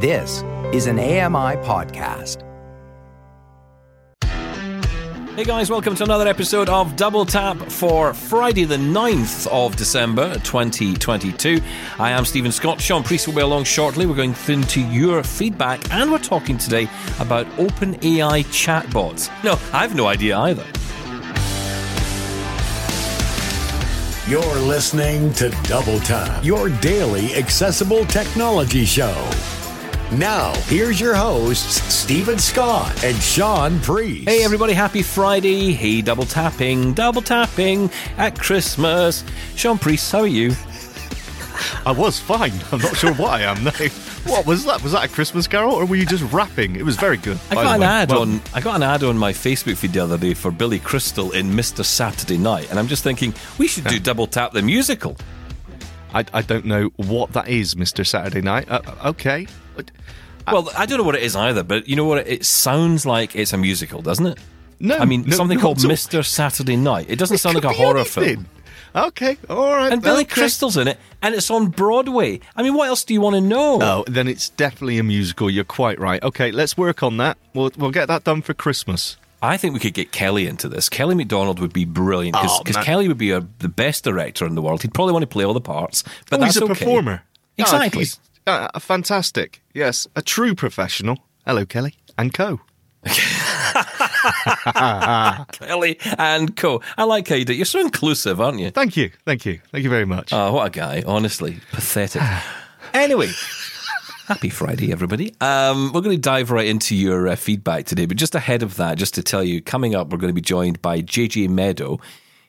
This is an AMI podcast. Hey guys, welcome to another episode of Double Tap for Friday, the 9th of December 2022. I am Stephen Scott. Sean Priest will be along shortly. We're going into your feedback and we're talking today about open AI chatbots. No, I have no idea either. You're listening to Double Tap, your daily accessible technology show. Now, here's your hosts, Stephen Scott and Sean Priest. Hey everybody, happy Friday. Hey, double tapping, double tapping at Christmas. Sean Priest, how are you? I was fine. I'm not sure what I am now. What was that? Was that a Christmas carol, or were you just rapping? It was very good. I got an way. ad Well, on I got an ad on my Facebook feed the other day for Billy Crystal in Mr. Saturday Night, and I'm just thinking we should do Double Tap the musical. I, I don't know what that is, Mister Saturday Night. Uh, okay. Well, I don't know what it is either, but you know what? It sounds like it's a musical, doesn't it? No, I mean no, something called all. Mr. Saturday Night. It doesn't sound like a horror anything. film. Okay, all right. And Billy okay. Crystal's in it, and it's on Broadway. I mean, what else do you want to know? Oh, then it's definitely a musical. You're quite right. Okay, let's work on that. We'll we'll get that done for Christmas. I think we could get Kelly into this. Kelly McDonald would be brilliant Oh, because man. Kelly would be a, the best director in the world. He'd probably want to play all the parts, but oh, that's he's a okay. performer. Oh, Exactly. he's, uh, fantastic. Yes, a true professional. Hello, Kelly and Co. Kelly and Co. I like how you do. You're so inclusive, aren't you? Thank you, thank you, thank you very much. Oh, what a guy! Honestly, pathetic. anyway, happy Friday, everybody. Um, we're going to dive right into your uh, feedback today, but just ahead of that, just to tell you, coming up, we're going to be joined by JJ Meador.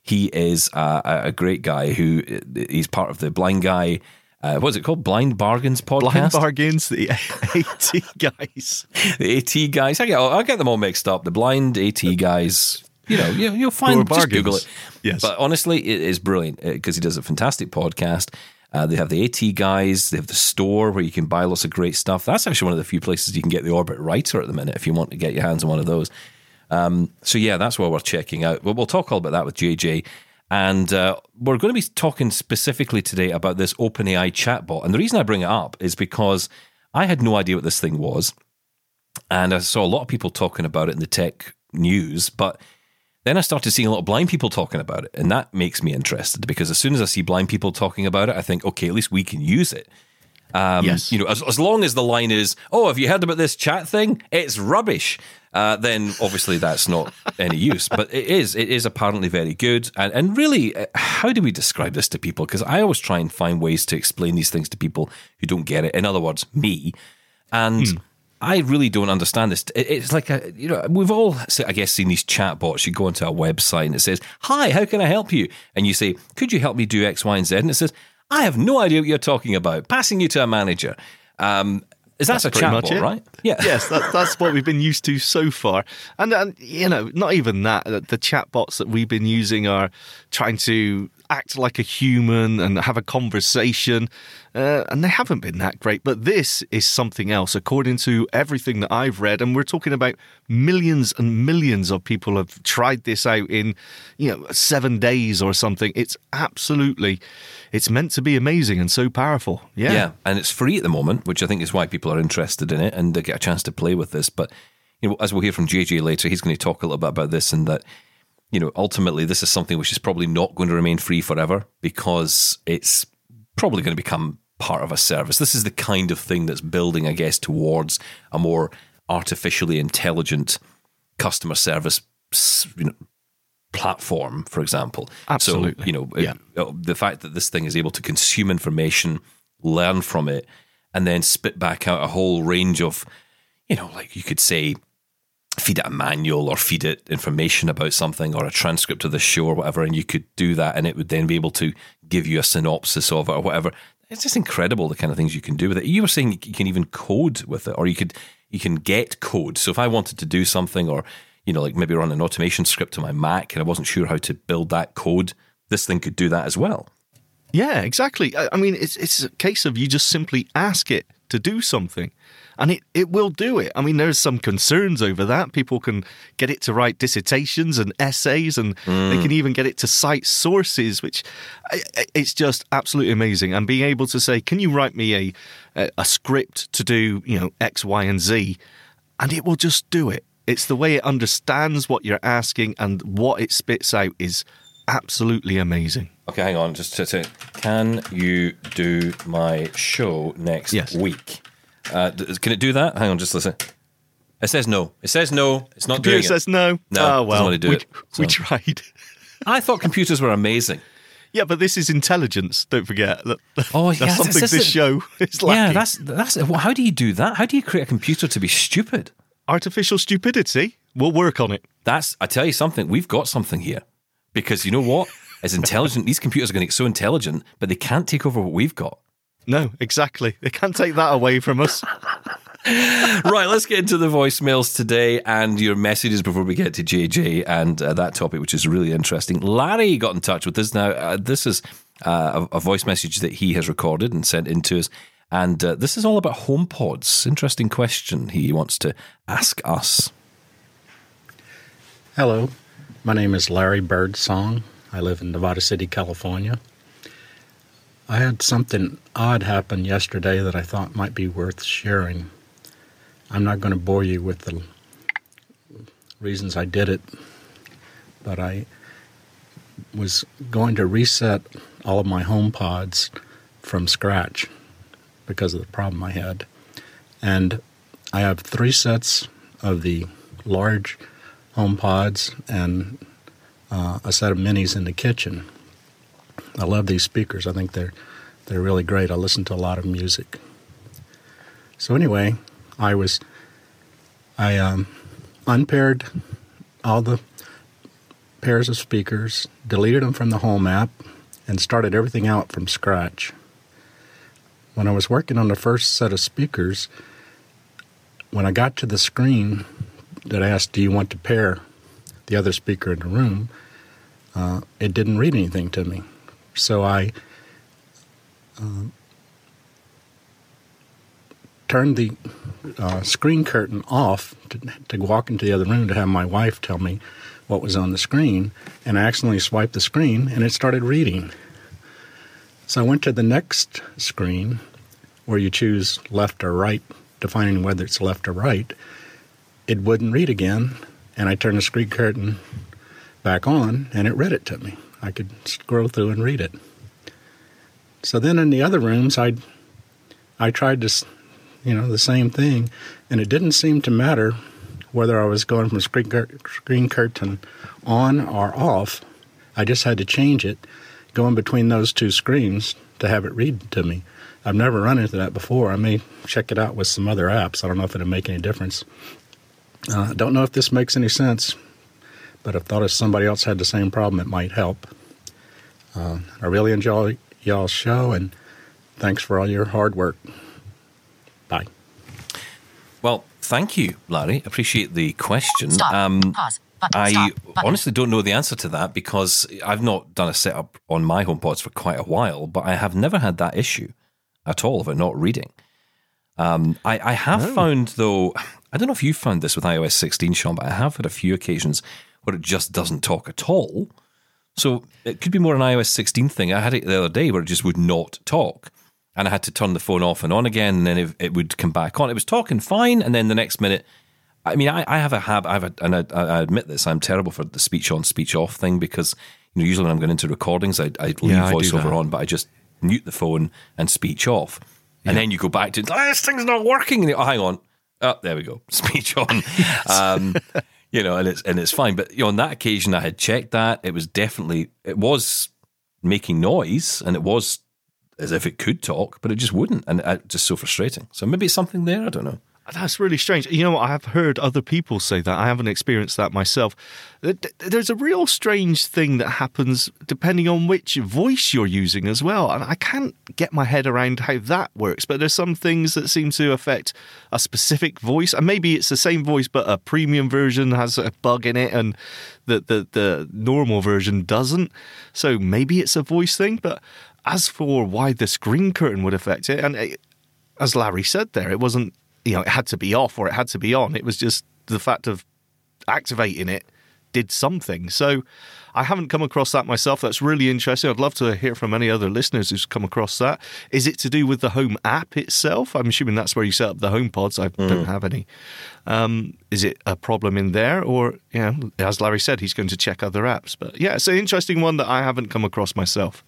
He is uh, a a great guy who uh, he's part of the Blind Guy. Uh, what's it called? Blind Bargains podcast. Blind bargains, the AT guys. the AT guys. I get I get them all mixed up. The blind AT guys. You know, you, you'll find just Google it. Yes. but honestly, it is brilliant because he does a fantastic podcast. Uh, they have the AT guys. They have the store where you can buy lots of great stuff. That's actually one of the few places you can get the Orbit Writer at the minute if you want to get your hands on one of those. Um, so yeah, that's what we're checking out. We'll, we'll talk all about that with JJ. And uh, we're going to be talking specifically today about this OpenAI chatbot. And the reason I bring it up is because I had no idea what this thing was. And I saw a lot of people talking about it in the tech news, but then I started seeing a lot of blind people talking about it. And that makes me interested because as soon as I see blind people talking about it, I think, okay, at least we can use it. Um, Yes. You know, as, as long as the line is, oh, have you heard about this chat thing? It's rubbish. Uh, then obviously that's not any use. But it is. It is apparently very good. And and really, uh, how do we describe this to people? Because I always try and find ways to explain these things to people who don't get it. In other words, me. And I really don't understand this. It's like a, you know, we've all, I guess, seen these chat bots. You go onto a website and it says, "Hi, how can I help you?" And you say, "Could you help me do X, Y, and Z?" And it says, "I have no idea what you're talking about." Passing you to a manager. Um, is that a pretty chatbot, much it. right? Yeah. yes, that, that's what we've been used to so far. And, and you know, not even that. The chatbots that we've been using are trying to act like a human and have a conversation, uh, and they haven't been that great. But this is something else, according to everything that I've read. And we're talking about millions and millions of people have tried this out in, you know, seven days or something. It's absolutely, it's meant to be amazing and so powerful. Yeah. Yeah, and it's free at the moment, which I think is why people are interested in it and they get a chance to play with this. But you know, as we'll hear from JJ later, he's going to talk a little bit about this and that. You know, ultimately, this is something which is probably not going to remain free forever because it's probably going to become part of a service. This is the kind of thing that's building, I guess, towards a more artificially intelligent customer service, you know, platform, for example. Absolutely. So, you know, Yeah. uh, the fact that this thing is able to consume information, learn from it, and then spit back out a whole range of, you know, like you could say, feed it a manual or feed it information about something or a transcript of the show or whatever, and you could do that, and it would then be able to give you a synopsis of it or whatever. It's just incredible the kind of things you can do with it. You were saying you can even code with it, or you could you can get code. So if I wanted to do something, or you know, like maybe run an automation script to my Mac, and I wasn't sure how to build that code, this thing could do that as well. Yeah, exactly. I mean, it's it's a case of you just simply ask it to do something. And it, it will do it. I mean, there's some concerns over that. People can get it to write dissertations and essays, and they mm. can even get it to cite sources, which it's just absolutely amazing. And being able to say, "Can you write me a a, a script to do you know X, Y, and Z?" and it will just do it. It's the way it understands what you're asking, and what it spits out is absolutely amazing. Okay, hang on. Just to say, can you do my show next Yes. week? Uh, d- can it do that? Hang on, just listen. It says no. It says no. It's not Computer doing it. says no. No, oh well, we, it, we tried. I thought computers were amazing. Yeah, but this is intelligence. Don't forget that. Oh, that's yeah, that's- something this show is lacking. Yeah, that's that's. How do you do that? How do you create a computer to be stupid? artificial stupidity. We'll work on it. That's. I tell you something. We've got something here, because you know what? As intelligent, these computers are going to get so intelligent, but they can't take over what we've got. No, exactly. They can't take that away from us. right, let's get into the voicemails today and your messages before we get to JJ and uh, that topic, which is really interesting. Larry got in touch with us. Now, uh, this is uh, a, a voice message that he has recorded and sent in to us. And uh, this is all about HomePods. Interesting question he wants to ask us. Hello, my name is Larry Birdsong. I live in Nevada City, California. I had something odd happen yesterday that I thought might be worth sharing. I'm not going to bore you with the reasons I did it, but I was going to reset all of my HomePods from scratch because of the problem I had. And I have three sets of the large HomePods and uh, a set of minis in the kitchen. I love these speakers. I think they're they're really great. I listen to a lot of music. So anyway, I was I um, unpaired all the pairs of speakers, deleted them from the home app, and started everything out from scratch. When I was working on the first set of speakers, when I got to the screen that asked, "Do you want to pair the other speaker in the room?" Uh, it didn't read anything to me, so I um, turned the uh, screen curtain off to, to walk into the other room to have my wife tell me what was on the screen, and I accidentally swiped the screen and it started reading. So I went to the next screen where you choose left or right, defining whether it's left or right. It wouldn't read again, and I turned the screen curtain back on and it read it to me. I could scroll through and read it. So then in the other rooms, I I tried this, you know, the same thing, and it didn't seem to matter whether I was going from screen, cur- screen curtain on or off. I just had to change it, going between those two screens to have it read to me. I've never run into that before. I may check it out with some other apps. I don't know if it'll make any difference. Uh, I don't know if this makes any sense, but I thought if somebody else had the same problem, it might help. Uh, I really enjoy y'all's show, and thanks for all your hard work. Bye. Well, thank you, Larry. Appreciate the question. Stop. Um, Pause. Button. I Stop. Honestly don't know the answer to that because I've not done a setup on my HomePods for quite a while, but I have never had that issue at all of it not reading. Um, I, I have found, though, I don't know if you found this with iOS 16, Sean, but I have had a few occasions where it just doesn't talk at all. So it could be more an iOS 16 thing. I had it the other day where it just would not talk. And I had to turn the phone off and on again, and then it, it would come back on. It was talking fine, and then the next minute, I mean, I, I have a habit, I have a, and I, I admit this, I'm terrible for the speech on, speech off thing because you know usually when I'm going into recordings, I, I leave Yeah, VoiceOver on, but I just mute the phone and speech off, and then you go back to oh, this thing's not working. And you, oh, hang on, oh, there we go, speech on. um, you know, and it's and it's fine. But you know, on that occasion, I had checked that it was definitely it was making noise, and it was as if it could talk, but it just wouldn't, and it, just so frustrating. So maybe it's something there. I don't know. That's really strange. You know? I have heard other people say that. I haven't experienced that myself. Th- th- There's a real strange thing that happens depending on which voice you're using as well. And I can't get my head around how that works. But there's some things that seem to affect a specific voice. And maybe it's the same voice, but a premium version has a bug in it and the, the, the normal version doesn't. So maybe it's a voice thing. But as for why the screen curtain would affect it, and it, as Larry said there, it wasn't you know it had to be off or it had to be on. It was just the fact of activating it did something. So I haven't come across that myself. That's really interesting. I'd love to hear from any other listeners who's come across that. Is it to do with the home app itself? I'm assuming that's where you set up the HomePods. I don't have any. Um, is it a problem in there? Or, you know, as Larry said, he's going to check other apps. But yeah, it's an interesting one that I haven't come across myself.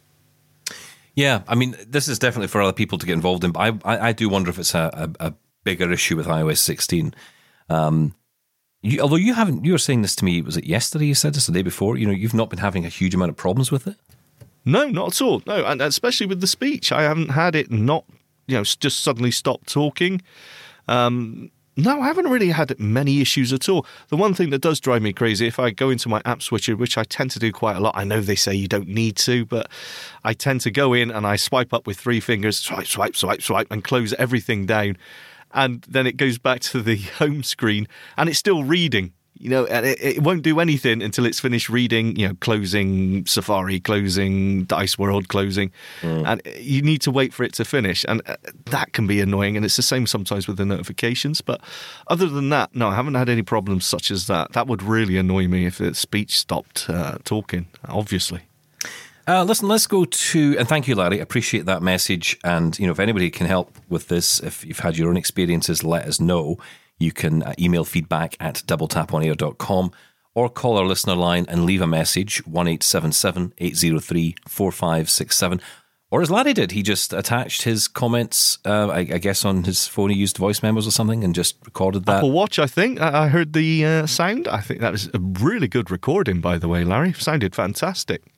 Yeah, I mean, this is definitely for other people to get involved in, but I, I, I do wonder if it's a, a, a bigger issue with iOS 16. Um, you, although you haven't, you were saying this to me, was it yesterday you said this, the day before? You know, you've not been having a huge amount of problems with it? No, not at all. No, and especially with the speech, I haven't had it not, you know, just suddenly stop talking. Um, no, I haven't really had many issues at all. The one thing that does drive me crazy, if I go into my app switcher, which I tend to do quite a lot, I know they say you don't need to, but I tend to go in and I swipe up with three fingers, swipe, swipe, swipe, swipe, and close everything down. And then it goes back to the home screen and it's still reading you know, and it, it, won't do anything until it's finished reading, you know, closing Safari, closing Dice World, closing. Mm. And you need to wait for it to finish. And uh, that can be annoying. And it's the same sometimes with the notifications. But other than that, no, I haven't had any problems such as that. That would really annoy me if the speech stopped uh, talking, obviously. Uh, listen, let's go to, and thank you, Larry. Appreciate that message. And, you know, if anybody can help with this, if you've had your own experiences, let us know. You can uh, email feedback at doubletaponair.com or call our listener line and leave a message 1 803 4567. Or as Larry did, he just attached his comments, uh, I, I, guess, on his phone. He used voice memos or something and just recorded that. Apple Watch, I think. I heard the uh, sound. I think that was a really good recording, by the way, Larry. Sounded fantastic.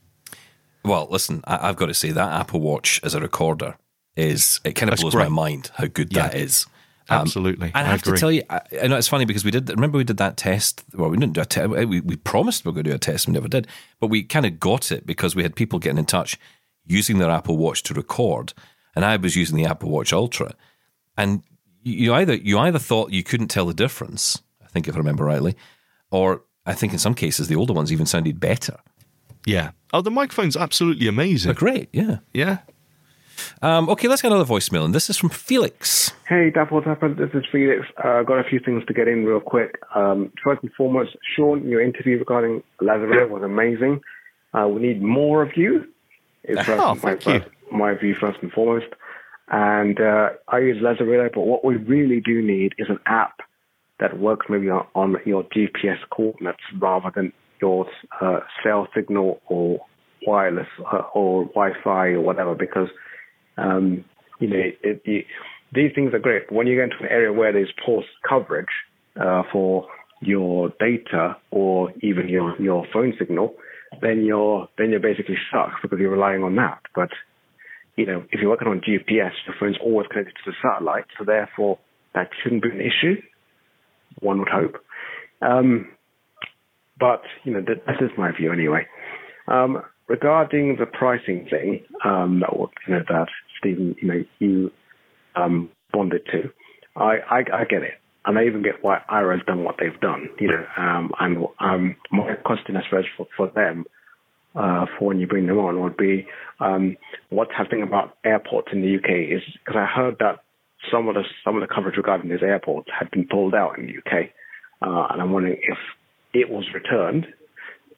Well, listen, I, have got to say that Apple Watch as a recorder is, it kind of blows great. my mind how good yeah. that is. Um, Absolutely, and I, I have agree. to tell you, I, I, know it's funny because we did. Remember, we did that test. Well, we didn't do a test. We, we promised we were going to do a test. We never did, but we kind of got it because we had people getting in touch using their Apple Watch to record, and I was using the Apple Watch Ultra, and you either you either thought you couldn't tell the difference. I think if I remember rightly, or I think in some cases the older ones even sounded better. Yeah. Oh, the microphone's absolutely amazing. They're great. Yeah. Yeah. Um, okay, let's get another voicemail, and this is from Felix. Hey, Dapple Tapper, this is Felix. I uh, got a few things to get in real quick. Um, first and foremost, Sean, your interview regarding Lazarus was amazing. Uh, we need more of you. Is first, oh, my, first, my view first and foremost. And uh, I use Lazarillo, but what we really do need is an app that works maybe on, on your GPS coordinates rather than your uh, cell signal or wireless uh, or Wi-Fi or whatever, because um, you know, it, it, these things are great. But when you get into an area where there's poor coverage uh, for your data or even your, your phone signal, then you're then you're basically stuck because you're relying on that. But you know, if you're working on GPS, your phone's always connected to the satellite, so therefore that shouldn't be an issue. One would hope. Um, but you know, this is my view anyway. Um, regarding the pricing thing, um, that, you know, that Stephen, you know, you um, bonded to, I, I, I get it. And I even get why Aira's done what they've done, you know, um, and um, my question, I suppose, for, for them, uh, for when you bring them on would be um, what's happening about airports in the UK is because I heard that some of the some of the coverage regarding these airports had been pulled out in the UK, uh, and I'm wondering if it was returned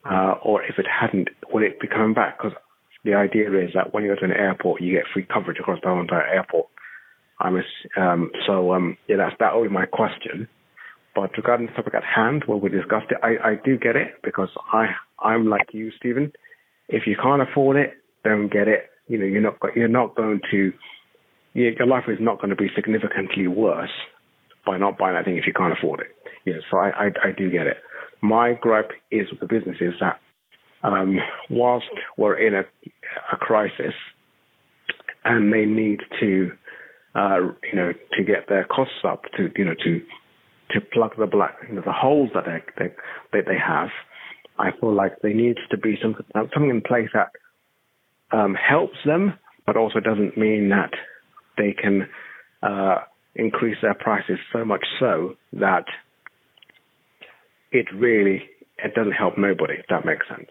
uh, or if it hadn't, would it be coming back? Because the idea is that when you go to an airport, you get free coverage across the whole entire airport. I'm um, so um, yeah, that's that would be my question. But regarding the topic at hand, where we discussed it, I, I do get it because I I'm like you, Stephen. If you can't afford it, don't get it. You know, you're not you're not going to your life is not going to be significantly worse by not buying that thing if you can't afford it. Yeah, so I, I, I do get it. My gripe is with the business is that um, whilst we're in a, a crisis and they need to, uh, you know, to get their costs up to, you know, to to plug the black, you know, the holes that they, they that they have, I feel like there needs to be something something in place that um, helps them, but also doesn't mean that they can uh, increase their prices so much so that it really it doesn't help nobody. If that makes sense.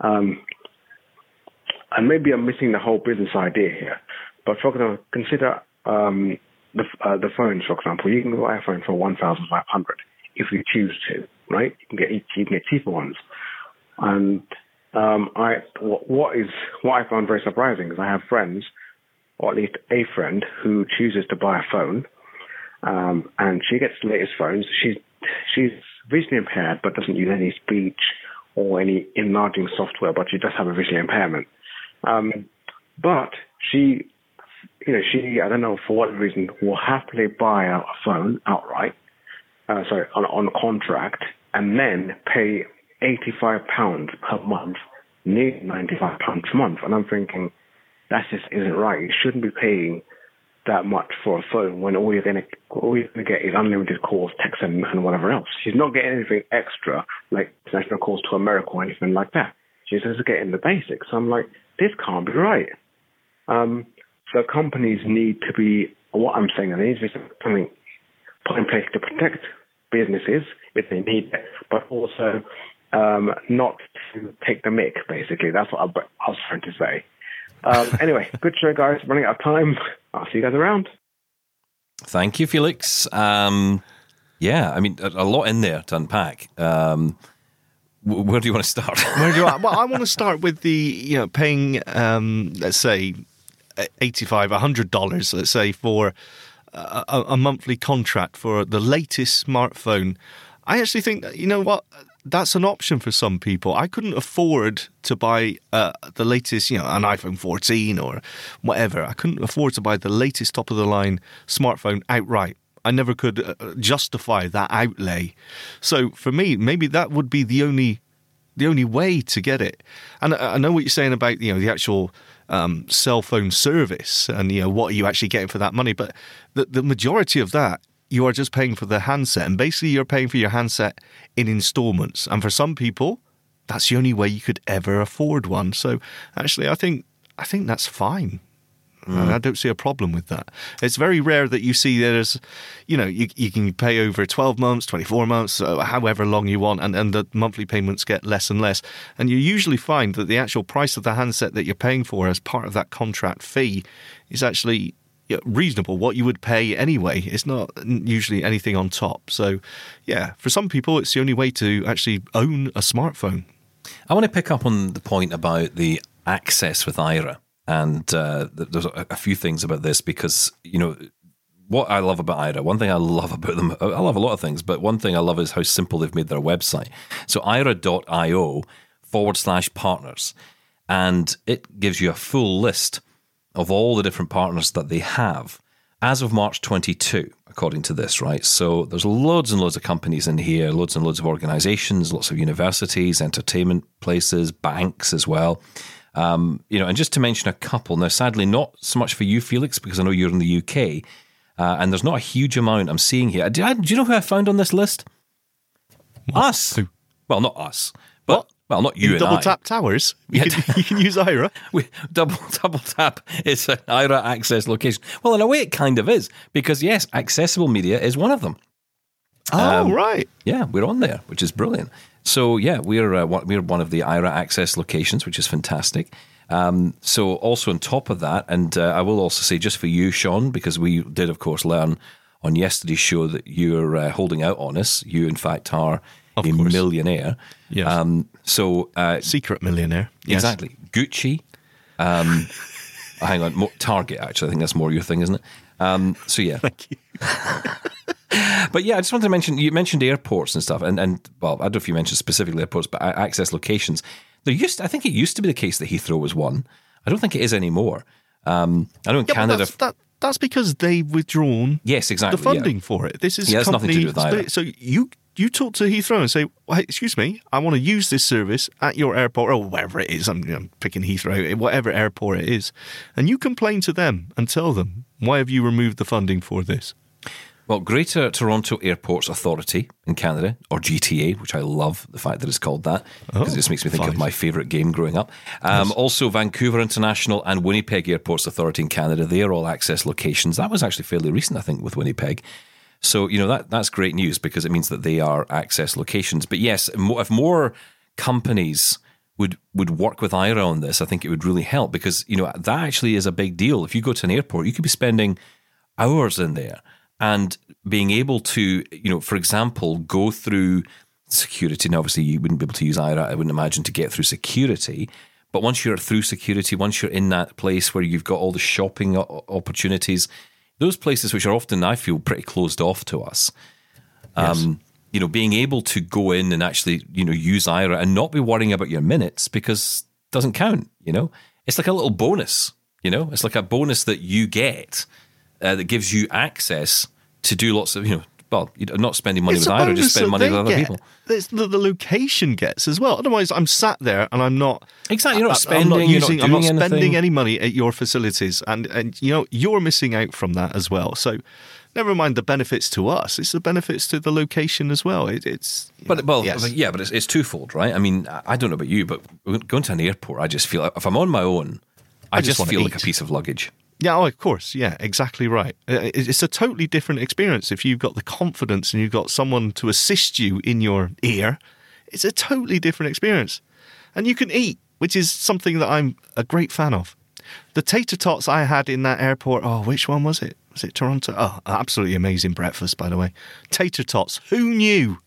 Um, and maybe I'm missing the whole business idea here. But going to consider um, the uh, the phones, for example, you can buy a phone for one thousand five hundred if you choose to, right? You can get you can get cheaper ones, and um, I what is what I found very surprising is I have friends, or at least a friend, who chooses to buy a phone, um, and she gets the latest phones. She's she's visually impaired, but doesn't use any speech or any enlarging software, but she does have a visual impairment. Um, but she, you know, she, I don't know for what reason, will happily buy a phone outright, uh, sorry, on, on contract, and then pay £85 per month, nearly £95 per month. And I'm thinking, that just isn't right. You shouldn't be paying that much for a phone when all you're gonna all you're gonna get is unlimited calls, text, and, and whatever else. She's not getting anything extra like international calls to America or anything like that. She's just getting the basics. So I'm like, this can't be right. Um, so companies need to be what I'm saying. There needs to be something put in place to protect businesses if they need it, but also um, not to take the mic. Basically, that's what I, I was trying to say. Um, anyway, good show, guys. Running out of time. I'll see you guys around. Thank you, Felix. Um, yeah, I mean, a, a, lot in there to unpack. Um, where do you want to start? where do I? Well, I want to start with the you know paying, um, let's say, eighty-five, hundred dollars, let's say, for a, a monthly contract for the latest smartphone. I actually think that, you know what that's an option for some people. I couldn't afford to buy uh, the latest, you know, an iPhone 14 or whatever. I couldn't afford to buy the latest top of the line smartphone outright. I never could uh, justify that outlay. So for me, maybe that would be the only the only way to get it. And I know what you're saying about you know the actual um, cell phone service and you know what are you actually getting for that money, but the the majority of that you are just paying for the handset. And basically, you're paying for your handset in installments. And for some people, that's the only way you could ever afford one. So actually, I think I think that's fine. Mm. I don't see a problem with that. It's very rare that you see there's, you know, you, you can pay over 12 months, 24 months, however long you want, and, and the monthly payments get less and less. And you usually find that the actual price of the handset that you're paying for as part of that contract fee is actually reasonable, what you would pay anyway. It's not usually anything on top. So, yeah, for some people, it's the only way to actually own a smartphone. I want to pick up on the point about the access with Aira. And uh, there's a few things about this because, you know, what I love about Aira, one thing I love about them, I love a lot of things, but one thing I love is how simple they've made their website. So, aira.io forward slash partners. And it gives you a full list of all the different partners that they have as of March 22, according to this, right? So there's loads and loads of companies in here, loads and loads of organizations, lots of universities, entertainment places, banks as well. Um, you know, and just to mention a couple, now sadly not so much for you, Felix, because I know you're in the UK, uh, and there's not a huge amount I'm seeing here. Do, I, do you know who I found on this list? Us. Well, not us, but? Well, not you. double I. tap towers. You, yeah. can, you can use Aira. We, double double tap is an Aira access location. Well, in a way, it kind of is because yes, accessible media is one of them. Oh, um, right. Yeah, we're on there, which is brilliant. So yeah, we're uh, we're one of the Aira access locations, which is fantastic. Um, so also on top of that, and uh, I will also say just for you, Sean, because we did of course learn on yesterday's show that you're uh, holding out on us. You in fact are of a course. millionaire. Yes. Um, so uh, secret millionaire. Yes. Exactly. Gucci. Um, hang on. More, Target. Actually, I think that's more your thing, isn't it? Um, so yeah. Thank you. but yeah, I just wanted to mention you mentioned airports and stuff, and and well, I don't know if you mentioned specifically airports, but access locations. There used, I think, it used to be the case that Heathrow was one. I don't think it is anymore. Um, I know in yeah, Canada. That's, that, that's because they've withdrawn. Yes, exactly. The funding yeah. for it. This is yeah, company, nothing to do with either. So you you talk to Heathrow and say, well, hey, excuse me, I want to use this service at your airport or wherever it is. I'm, I'm picking Heathrow, eh, whatever airport it is. And you complain to them and tell them, why have you removed the funding for this? Well, Greater Toronto Airports Authority in Canada, or GTA, which I love the fact that it's called that because oh, it just makes me think of my favourite game growing up. Um, yes. Also, Vancouver International and Winnipeg Airports Authority in Canada, they are all access locations. That was actually fairly recent, I think, with Winnipeg. So you know that that's great news because it means that they are access locations. But yes, if more companies would would work with Aira on this, I think it would really help because you know that actually is a big deal. If you go to an airport, you could be spending hours in there and being able to, you know, for example, go through security. Now, obviously, you wouldn't be able to use Aira, I wouldn't imagine, to get through security. But once you're through security, once you're in that place where you've got all the shopping opportunities, those places which are often, I feel, pretty closed off to us. Yes. Um, you know, being able to go in and actually, you know, use Aira and not be worrying about your minutes because it doesn't count, you know? It's like a little bonus, you know? It's like a bonus that you get uh, that gives you access to do lots of, you know, well, you're not spending money It's with Aira, just spend money with other get. people. It's the, the location gets as well. Otherwise, I'm sat there and I'm not Exactly. You're not I- spending, I'm not you're not using. I'm not spending anything. any money at your facilities, and and you know you're missing out from that as well. So, never mind the benefits to us; it's the benefits to the location as well. It, it's But well, yes. yeah, but it's, it's twofold, right? I mean, I I don't know about you, but going to an airport, I just feel if I'm on my own, I, just just, wanna feel like a piece of luggage. Yeah, oh, of course. Yeah, exactly right. Uh, It's a totally different experience if you've got the confidence and you've got someone to assist you in your ear. It's a totally different experience. And you can eat, which is something that I'm a great fan of. The tater tots I had in that airport, oh, which one was it? Was it Toronto? Oh, absolutely amazing breakfast, by the way. Tater tots. Who knew?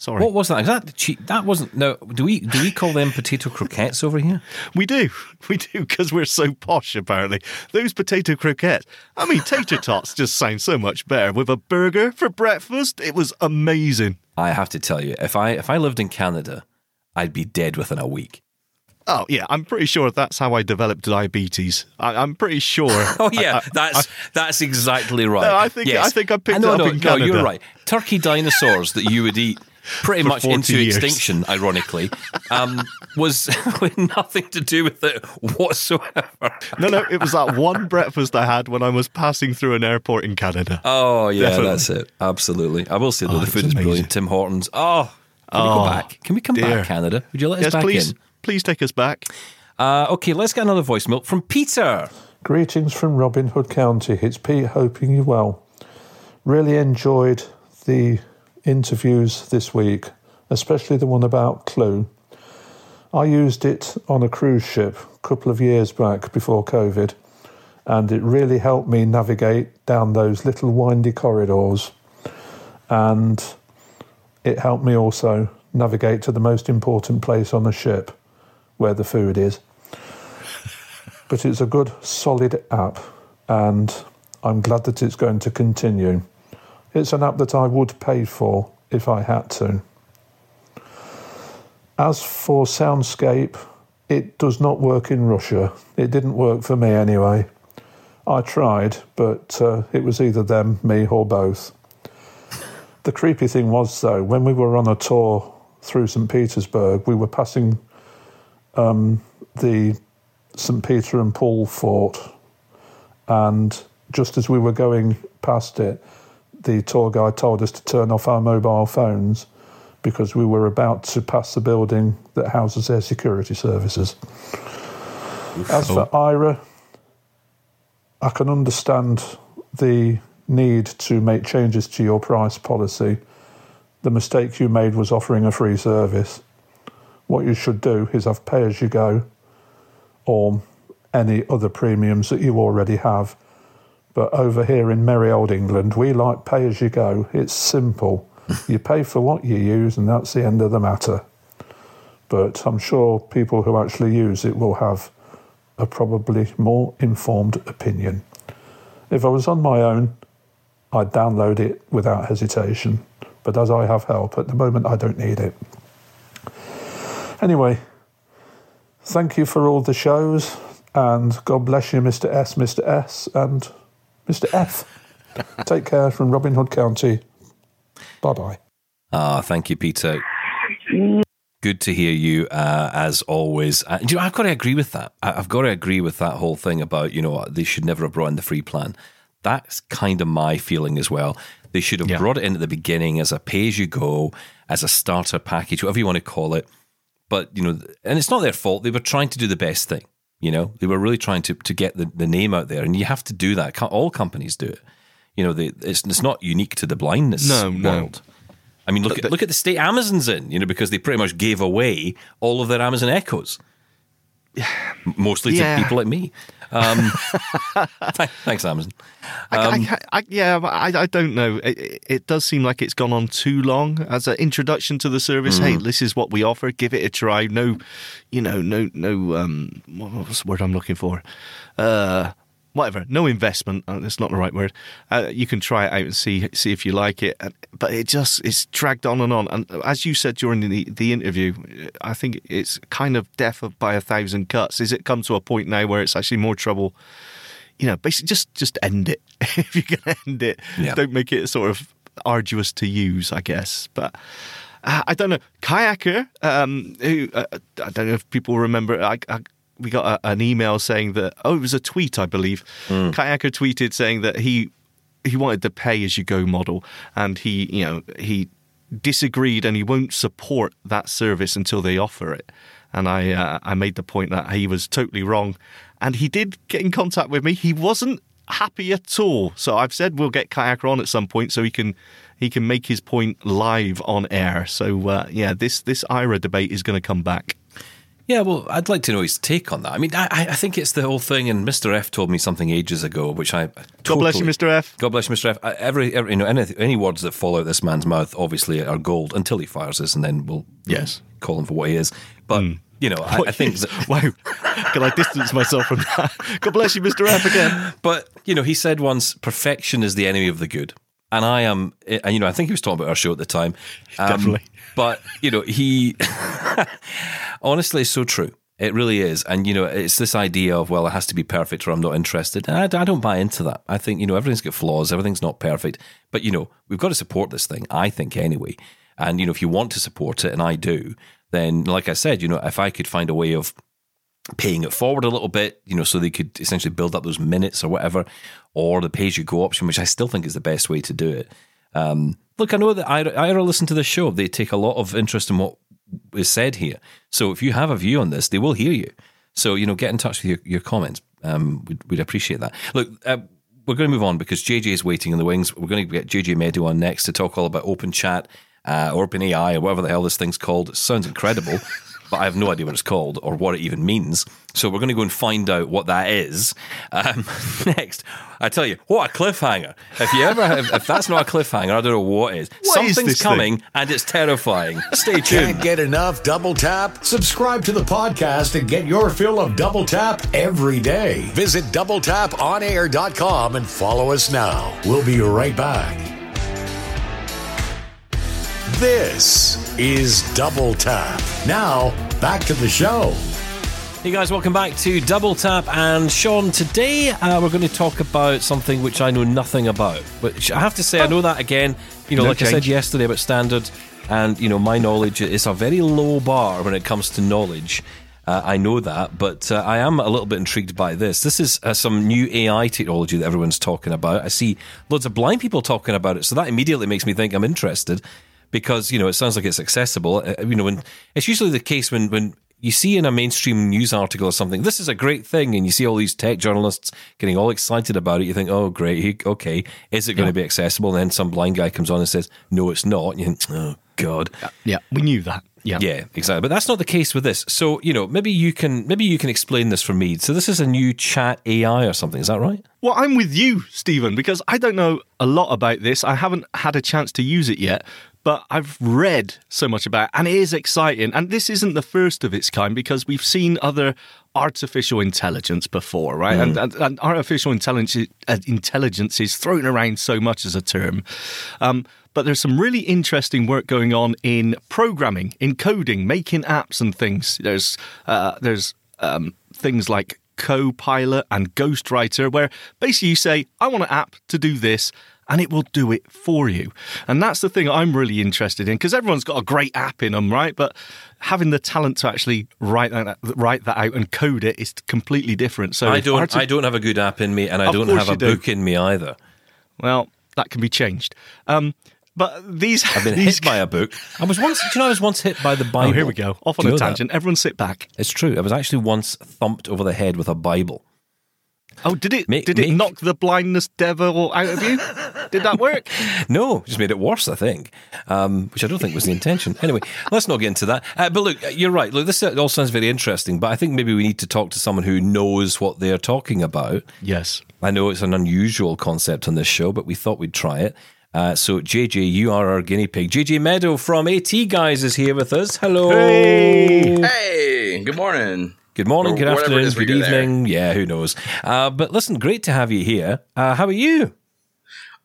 Sorry. What was that? Is that cheap? That wasn't. No, do we do we call them potato croquettes over here? We do. We do because we're so posh, apparently. Those potato croquettes. I mean, tater tots just sound so much better with a burger for breakfast. It was amazing. I have to tell you, if I if I lived in Canada, I'd be dead within a week. Oh, yeah. I'm pretty sure that's how I developed diabetes. I, I'm pretty sure. Oh yeah, I- I- that's that's exactly right. No, I think- I think I picked no, it up no, in no, you're right. Turkey dinosaurs that you would eat pretty much into years. extinction, ironically, um, was with nothing to do with it whatsoever. No, no. It was that one breakfast I had when I was passing through an airport in Canada. Oh yeah, Definitely. that's it. Absolutely. I will say though, Oh, the food is amazing. brilliant. Tim Hortons. Oh, can we Oh, go back? Can we come dear. back, Canada? Would you let us yes, back please. in? Please take us back. Uh, okay, let's get another voicemail from Peter. Greetings from Robin Hood County. It's Pete, hoping you well. Really enjoyed the interviews this week, especially the one about Clew. I used it on a cruise ship a couple of years back before COVID, and it really helped me navigate down those little windy corridors. And it helped me also navigate to the most important place on the ship, where the food is but it's a good solid app and I'm glad that it's going to continue. It's an app that I would pay for if I had to. As for Soundscape, it does not work in Russia. It didn't work for me anyway. I tried, but uh, it was either them, me, or both. The creepy thing was, though, when we were on a tour through St. Petersburg, we were passing um, the St. Peter and Paul fort, and just as we were going past it, the tour guide told us to turn off our mobile phones because we were about to pass the building that houses their security services. As for Aira, I can understand the need to make changes to your price policy. The mistake you made was offering a free service. What you should do is have pay as you go or any other premiums that you already have. But over here in merry old England, we like pay as you go. It's simple. you pay for what you use, and that's the end of the matter. But I'm sure people who actually use it will have a probably more informed opinion. If I was on my own, I'd download it without hesitation. But as I have help at the moment, I don't need it. Anyway, thank you for all the shows, and God bless you, Mr. S, Mr. S, and Mr. F. Take care from Robin Hood County. Bye bye. Ah, thank you, Peter. Good to hear you, uh, as always. Uh, do you know, I've got to agree with that. I- I've got to agree with that whole thing about, you know, they should never have brought in the free plan. That's kind of my feeling as well. They should have Yeah. brought it in at the beginning as a pay as you go, as a starter package, whatever you want to call it. But, you know, and it's not their fault. They were trying to do the best thing. You know, they were really trying to, to get the, the name out there. And you have to do that. All companies do it. You know, they, it's, it's not unique to the blindness No, no. world. I mean, look at look at the state Amazon's in, you know, because they pretty much gave away all of their Amazon Echoes, mostly to Yeah. people like me. Um, th- thanks, Amazon. Um, I, I, I, yeah, I, I don't know. It, it, does seem like it's gone on too long as an introduction to the service. Hey, Mm. this is what we offer. Give it a try. No, you know, no, no. Um, what was the word I'm looking for? Uh, whatever. No investment. Uh, that's not the right word. Uh, you can try it out and see see if you like it. But it just it's dragged on and on. And as you said during the the interview, I think it's kind of death by a thousand cuts. Is it come to a point now where it's actually more trouble? you know, basically just just end it. if you can end it, Yeah. don't make it sort of arduous to use, I guess. But uh, I don't know. Kayaker, um, who uh, I don't know if people remember. I, I, we got a, an email saying that oh, it was a tweet, I believe. Kayaker tweeted saying that he he wanted the pay as you go model, and he you know he disagreed and he won't support that service until they offer it. And I uh, I made the point that he was totally wrong, and he did get in contact with me. He wasn't happy at all. So I've said we'll get Kayaker on at some point so he can he can make his point live on air. So uh, yeah, this this Aira debate is going to come back. Yeah, well, I'd like to know his take on that. I mean, I, I think it's the whole thing, and Mr. F told me something ages ago, which I God bless you, Mr. F. God bless you, Mr. F. I- Every, every you know, any, any words that fall out of this man's mouth obviously are gold until he fires us, and then we'll Yes. call him for what he is. But you know, I, I think that, wow, can I distance myself from that? God bless you, Mr. F. Again. But you know, he said once, "Perfection is the enemy of the good," and I am. And you know, I think he was talking about our show at the time. Um, Definitely. But you know, he honestly, it's so true. It really is, and you know, it's this idea of well, it has to be perfect or I'm not interested. And I, I don't buy into that. I think you know, everything's got flaws. Everything's not perfect, but you know, we've got to support this thing. I think anyway. And you know, if you want to support it, and I do, then like I said, you know, if I could find a way of paying it forward a little bit, you know, so they could essentially build up those minutes or whatever, or the pay as you go option, which I still think is the best way to do it. Um, look, I know that I, I listen to the show. They take a lot of interest in what is said here. So if you have a view on this, they will hear you. So, you know, get in touch with your, your comments. Um, we'd, we'd appreciate that. Look, uh, we're going to move on because JJ is waiting in the wings. We're going to get JJ Meador on next to talk all about open chat, uh, open AI, or whatever the hell this thing's called. It sounds incredible, but I have no idea what it's called or what it even means. So we're going to go and find out what that is um, next. I tell you, what a cliffhanger! If you ever have, if that's not a cliffhanger, I don't know what is. What is Something's thing? coming and it's terrifying. Stay tuned. Can't get enough Double Tap? Subscribe to the podcast and get your fill of Double Tap every day. Visit doubletaponair.com and follow us now. We'll be right back. This is Double Tap. Now, back to the show. Hey guys, welcome back to Double Tap and Sean. Today uh, we're going to talk about something which I know nothing about. Which I have to say, I know that again. You know, No like I said yesterday about standard, and you know, my knowledge is a very low bar when it comes to knowledge. Uh, I know that, but uh, I am a little bit intrigued by this. This is uh, some new AI technology that everyone's talking about. I see loads of blind people talking about it, so that immediately makes me think I'm interested because you know it sounds like it's accessible. Uh, you know, when it's usually the case when when you see in a mainstream news article or something, this is a great thing, and you see all these tech journalists getting all excited about it. You think, oh, great, okay, is it going to be accessible? And then some blind guy comes on and says, no, it's not. And you think, oh, God. Yeah, we knew that. Yeah. Yeah, exactly. But that's not the case with this. So, you know, maybe you can maybe you can explain this for me. So this is a new chat AI or something, is that right? Well, I'm with you, Stephen, because I don't know a lot about this. I haven't had a chance to use it yet, but I've read so much about it, and it is exciting. And this isn't the first of its kind because we've seen other artificial intelligence before, right? And, and, and artificial intelligence, uh, intelligence is thrown around so much as a term. Um, but there's some really interesting work going on in programming, in coding, making apps and things. There's uh, there's um, things like Copilot and Ghostwriter, where basically you say, I want an app to do this, and it will do it for you. And that's the thing I'm really interested in because everyone's got a great app in them, right? But having the talent to actually write that, write that out and code it is completely different. So I don't arti- I don't have a good app in me and I don't have a do. book in me either. well, that can be changed. Um, but these I've been these hit by a book. I was once do you know I was once hit by the Bible. Oh, here we go. Off on Do a know that? tangent. Everyone sit back. It's true. I was actually once thumped over the head with a Bible. Oh, did it? Make- did it make- knock the blindness devil out of you? did that work? No, just made it worse, I think, um, which I don't think was the intention. Anyway, let's not get into that. Uh, but look, you're right. Look, this all sounds very interesting, but I think maybe we need to talk to someone who knows what they're talking about. Yes. I know it's an unusual concept on this show, but we thought we'd try it. Uh, so, JJ, you are our guinea pig. JJ Meador from AT Guys is here with us. Hello. Hey, good morning. Good morning, good afternoon, it is we good do there. evening. Yeah, who knows? Uh, but listen, great to have you here. Uh, how are you?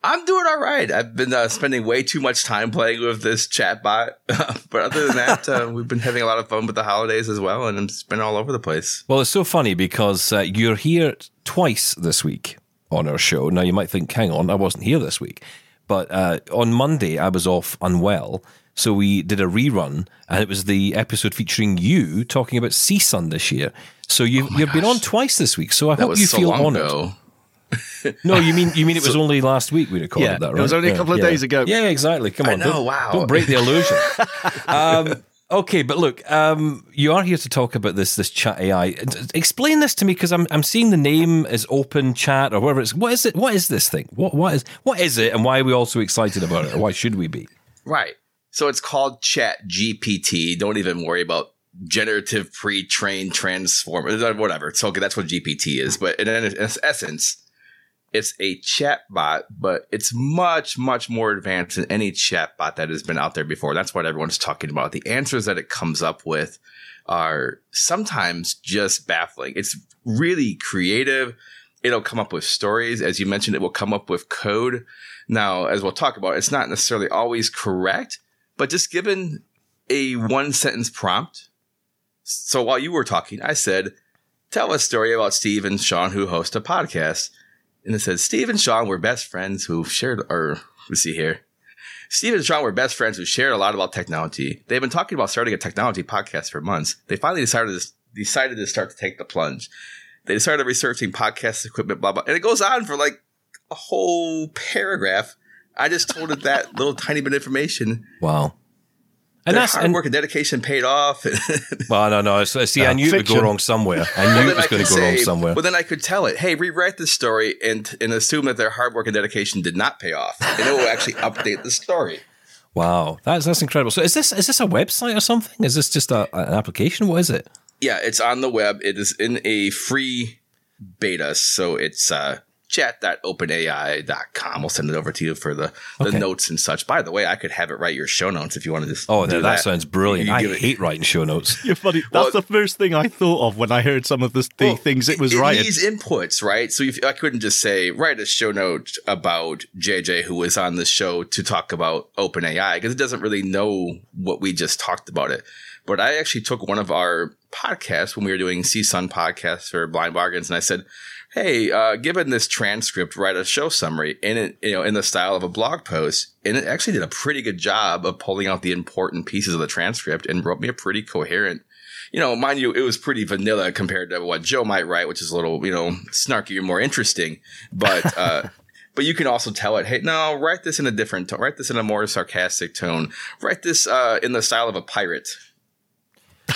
I'm doing all right. I've been uh, spending way too much time playing with this chatbot, but other than that, uh, we've been having a lot of fun with the holidays as well, and it's been all over the place. Well, it's so funny because uh, you're here twice this week on our show. Now, you might think, hang on, I wasn't here this week. But uh, on Monday, I was off unwell. So we did a rerun, and it was the episode featuring you talking about CSUN this year. So you've, you've been on twice this week. So I That hope you so feel long honoured. ago. No, you mean you mean it was only last week we recorded Yeah, that, right? it was only a couple of yeah. days ago. Yeah, exactly. Come on, know, don't, wow. don't break the illusion. um, okay, but look, um, you are here to talk about this this chat AI. Explain this to me because I'm I'm seeing the name as open chat or whatever it's. What is it? What is this thing? What what is what is it, and why are we all so excited about it, or why should we be? Right. So it's called Chat GPT. Don't even worry about generative pre-trained transform whatever. It's okay. That's what GPT is. But in, in essence, it's a chatbot, but it's much, much more advanced than any chatbot that has been out there before. That's what everyone's talking about. The answers that it comes up with are sometimes just baffling. It's really creative. It'll come up with stories. As you mentioned, it will come up with code. Now, as we'll talk about, it's not necessarily always correct, but just given a one sentence prompt. So while you were talking, I said, tell a story about Steve and Sean who host a podcast. And it says, Steve and Sean were best friends who shared, or let's see here. Steve and Sean were best friends who shared a lot about technology. They've been talking about starting a technology podcast for months. They finally decided to, decided to start to take the plunge. They started researching podcast equipment, blah, blah. And it goes on for like a whole paragraph. I just told it that little tiny bit of information. Wow. And Their that's hard and, work and dedication paid off. well, no, no. So, see, I knew it would go wrong somewhere. I Well, knew it was going to go wrong somewhere. Well, then I could tell it, hey, rewrite this story and and assume that their hard work and dedication did not pay off, and it will actually update the story. Wow, that's that's incredible. So, is this is this a website or something? Is this just a, an application? What is it? Yeah, it's on the web. It is in a free beta, so it's uh, chat.openai.com. We'll send it over to you for the, the Okay. notes and such. By the way, I could have it write your show notes if you wanted to. Oh, do no, that, sounds brilliant. You I give it- hate writing show notes. You're funny. That's Well- the first thing I thought of when I heard some of the, the Well, things it was it writing. These inputs, right? So if, I couldn't just say write a show note about JJ who was on the show to talk about OpenAI because it doesn't really know what we just talked about it. But I actually took one of our podcasts when we were doing CSUN podcasts for Blind Bargains, and I said, "Hey, uh, given this transcript, write a show summary in it, you know, in the style of a blog post." And it actually did a pretty good job of pulling out the important pieces of the transcript and wrote me a pretty coherent you know, mind you, it was pretty vanilla compared to what Joe might write, which is a little, you know, snarky or more interesting. But, uh, but you can also tell it, hey, no, write this in a different tone. Write this in a more sarcastic tone. Write this uh, in the style of a pirate.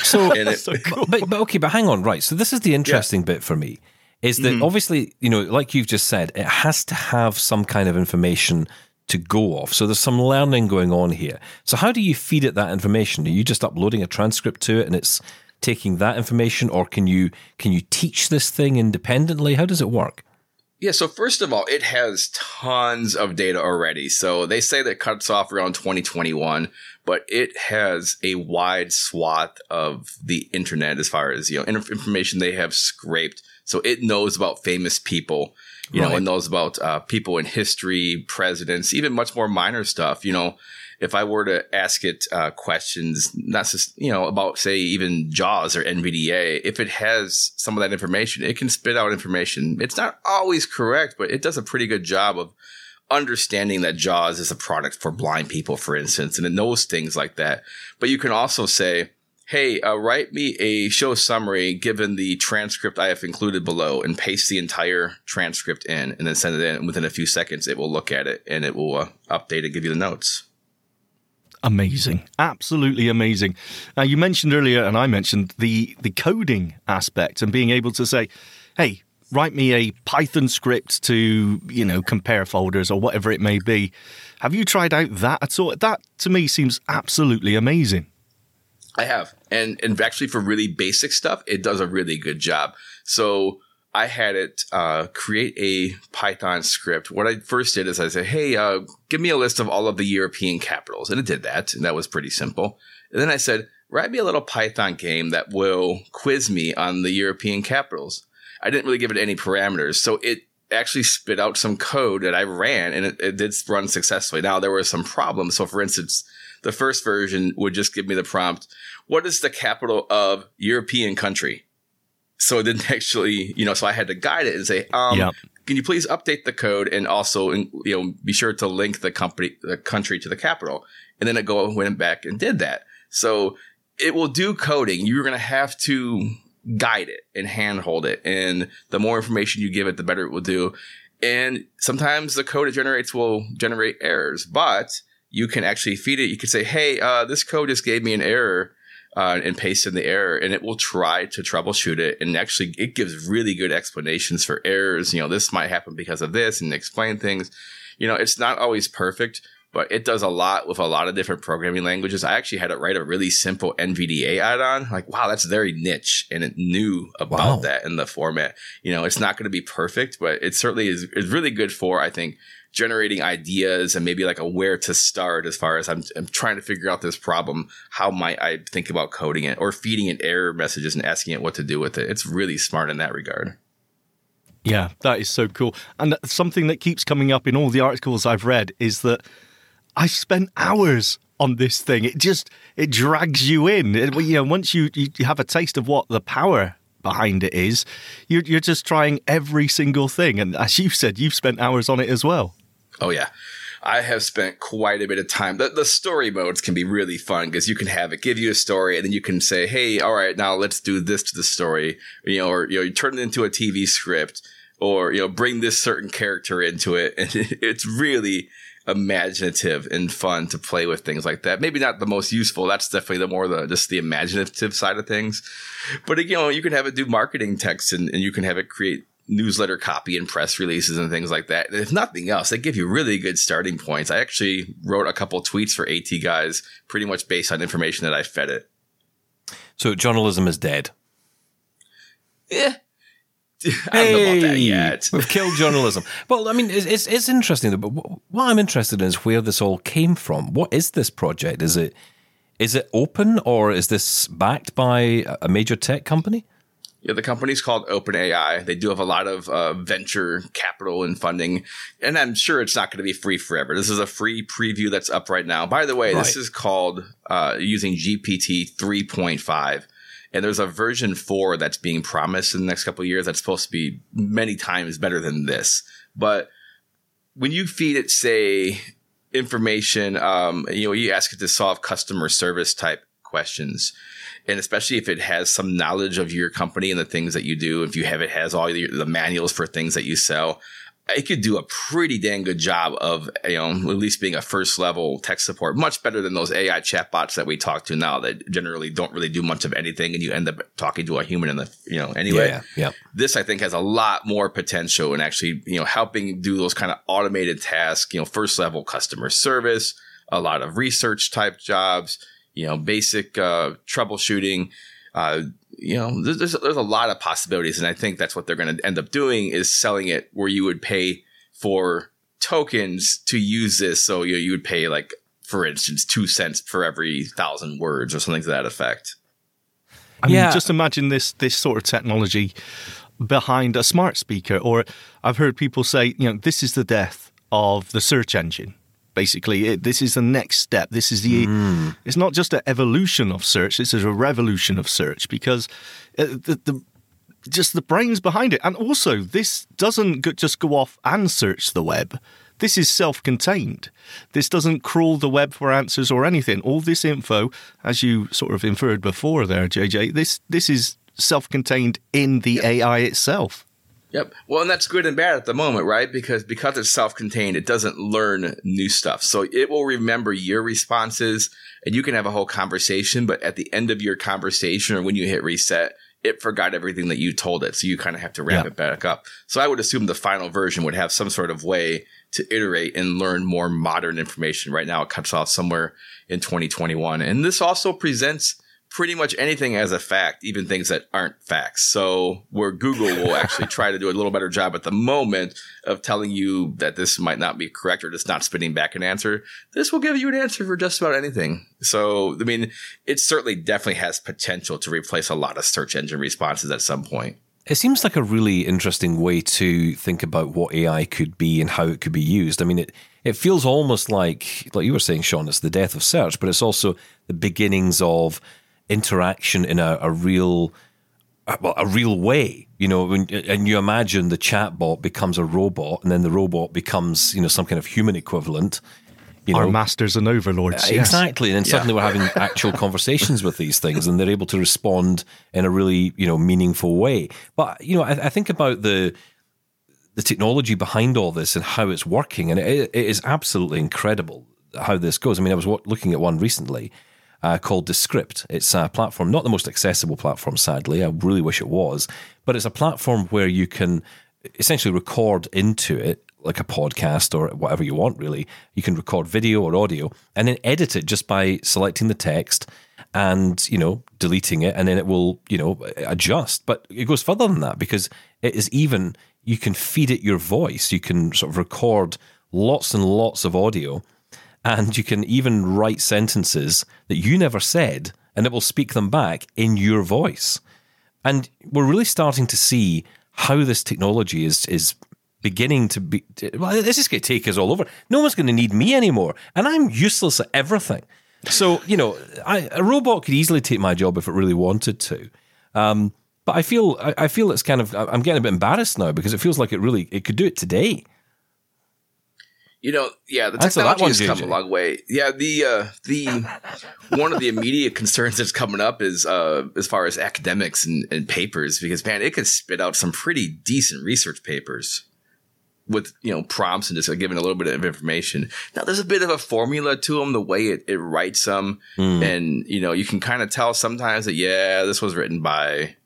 So, it, so cool. but, but okay, but hang on, right? So this is the interesting bit for me is that Mm-hmm. obviously, you know, like you've just said, it has to have some kind of information to go off. So there's some learning going on here. So how do you feed it that information? Are you just uploading a transcript to it and it's taking that information, or can you can you teach this thing independently? How does it work? Yeah, so first of all, it has tons of data already. So they say that it cuts off around 2021, but it has a wide swath of the internet as far as, you know, information they have scraped. So it knows about famous people, you know, Right. it knows about uh, people in history, presidents, even much more minor stuff. You know, if I were to ask it uh, questions, not just, you know, about say even JAWS or NVDA, if it has some of that information, it can spit out information. It's not always correct, but it does a pretty good job of understanding that JAWS is a product for blind people, for instance, and it knows things like that. But you can also say, Hey, uh, write me a show summary given the transcript I have included below and paste the entire transcript in and then send it in. And within a few seconds, it will look at it and it will uh, update and give you the notes. amazing absolutely amazing now you mentioned earlier and i mentioned the the coding aspect and being able to say hey write me a Python script to, you know, compare folders or whatever it may be. Have you tried out that at all? That to me seems absolutely amazing. I have. And and actually for really basic stuff, it does a really good job. So I had it uh, create a Python script. What I first did is I said, "Hey, uh, give me a list of all of the European capitals," and it did that, and that was pretty simple. And then I said, "Write me a little Python game that will quiz me on the European capitals." I didn't really give it any parameters, so it actually spit out some code that I ran, and it, it did run successfully. Now there were some problems. So, for instance, the first version would just give me the prompt, "What is the capital of European country?" so it didn't actually, you know, so I had to guide it and say, um, Yep. can you please update the code and also, you know, be sure to link the company, the country to the capital. And then it go went back and did that. So it will do coding. You're going to have to guide it and handhold it. And the more information you give it, the better it will do. And sometimes the code it generates will generate errors, but you can actually feed it. You can say, Hey, uh, this code just gave me an error uh, and paste in the error and it will try to troubleshoot it. And actually it gives really good explanations for errors. You know, this might happen because of this and explain things. You know, it's not always perfect, but it does a lot with a lot of different programming languages. I actually had it write a really simple NVDA add-on. Like, wow, that's very niche. And it knew about Wow. that in the format. You know, it's not going to be perfect, but it certainly is, is really good for, I think, generating ideas and maybe like a where to start as far as I'm, I'm trying to figure out this problem. How might I think about coding it or feeding it error messages and asking it what to do with it? It's really smart in that regard. Yeah, that is so cool. And something that keeps coming up in all the articles I've read is that I spent hours on this thing. It just it drags you in. It, you know, once you, you have a taste of what the power behind it is, you're you're just trying every single thing. And as you said, you've spent hours on it as well. Oh yeah. I have spent quite a bit of time. The, the story modes can be really fun because you can have it give you a story and then you can say, Hey, all right, now let's do this to the story, you know, or, you know, you turn it into a TV script or, you know, bring this certain character into it. And it's really imaginative and fun to play with things like that. Maybe not the most useful. That's definitely the more the, just the imaginative side of things. But, you know, you can have it do marketing text and, and you can have it create newsletter copy and press releases and things like that. And if nothing else, they give you really good starting points. I actually wrote a couple tweets for AT guys pretty much based on information that I fed it. So journalism is dead. Yeah. I don't know about that yet. We've killed journalism. well, I mean, it's, it's, it's interesting, though, but what I'm interested in is where this all came from. What is this project? Is it is it open or is this backed by a- major tech company? Yeah, the company's called OpenAI. They do have a lot of uh, venture capital and funding, and I'm sure it's not going to be free forever. This is a free preview that's up right now. By the way, this is called uh, using GPT 3.5, and there's a version four that's being promised in the next couple years. That's supposed to be many times better than this. But when you feed it, say, information, um, you know, you ask it to solve customer service type questions and especially if it has some knowledge of your company and the things that you do, if you have it has all your, the manuals for things that you sell, it could do a pretty dang good job of you know at least being a first level tech support, much better than those AI chatbots that we talk to now that generally don't really do much of anything, and you end up talking to a human in the you know anyway Yeah, yeah. this I think has a lot more potential in actually, you know, helping do those kind of automated tasks, you know, first level customer service, a lot of research type jobs, you know, basic uh, troubleshooting. Uh, you know, there's, there's there's a lot of possibilities, and I think that's what they're going to end up doing is selling it where you would pay for tokens to use this. So you you would pay like, for instance, two cents for every thousand words or something to that effect. I mean, Yeah. just imagine this this sort of technology behind a smart speaker, or I've heard people say, you know, this is the death of the search engine. Basically, it, this is the next step. This is the. It's not just an evolution of search; this is a revolution of search because uh, the, the just the brains behind it, and also this doesn't just go off and search the web. This is self-contained. This doesn't crawl the web for answers or anything. All this info, as you sort of inferred before there, JJ, this this is self-contained in the AI itself. Yep. Well, and that's good and bad at the moment, right? Because because it's self-contained, it doesn't learn new stuff. So it will remember your responses and you can have a whole conversation, but at the end of your conversation or when you hit reset, it forgot everything that you told it. So you kind of have to ramp yeah. it back up. So I would assume the final version would have some sort of way to iterate and learn more modern information. Right now, it cuts off somewhere in 2021. And this also presents pretty much anything as a fact, even things that aren't facts. So where Google will actually try to do a little better job at the moment of telling you that this might not be correct or just not spitting back an answer, this will give you an answer for just about anything. So, I mean, it certainly definitely has potential to replace a lot of search engine responses at some point. It seems like a really interesting way to think about what AI could be and how it could be used. I mean, it it feels almost like, like you were saying, Sean, it's the death of search, but it's also the beginnings of interaction in a, a real well, a real way, you know, when, and you imagine the chatbot becomes a robot, and then the robot becomes, you know, some kind of human equivalent. You Our know, masters and overlords. Uh, exactly, and then suddenly yeah. we're having actual conversations with these things, and they're able to respond in a really, you know, meaningful way. But you know, I, I think about the the technology behind all this and how it's working, and it, it is absolutely incredible how this goes. I mean, I was looking at one recently uh, called Descript. It's a platform, not the most accessible platform, sadly. I really wish it was, but it's a platform where you can essentially record into it like a podcast or whatever you want, really. You can record video or audio and then edit it just by selecting the text and, you know, deleting it and then it will, you know, adjust. But it goes further than that because it is even, you can feed it your voice. You can sort of record lots and lots of audio and you can even write sentences that you never said, and it will speak them back in your voice. And we're really starting to see how this technology is is beginning to be. Well, this is going to take us all over. No one's going to need me anymore, and I'm useless at everything. So you know, I, a robot could easily take my job if it really wanted to. Um, but I feel I, I feel it's kind of I'm getting a bit embarrassed now because it feels like it really it could do it today. You know, yeah, the technology has come a long way. Yeah, the uh, the one of the immediate concerns that's coming up is uh, as far as academics and, and papers, because man, it can spit out some pretty decent research papers with you know prompts and just like, giving a little bit of information. Now there's a bit of a formula to them, the way it, it writes them, mm. and you know you can kind of tell sometimes that yeah, this was written by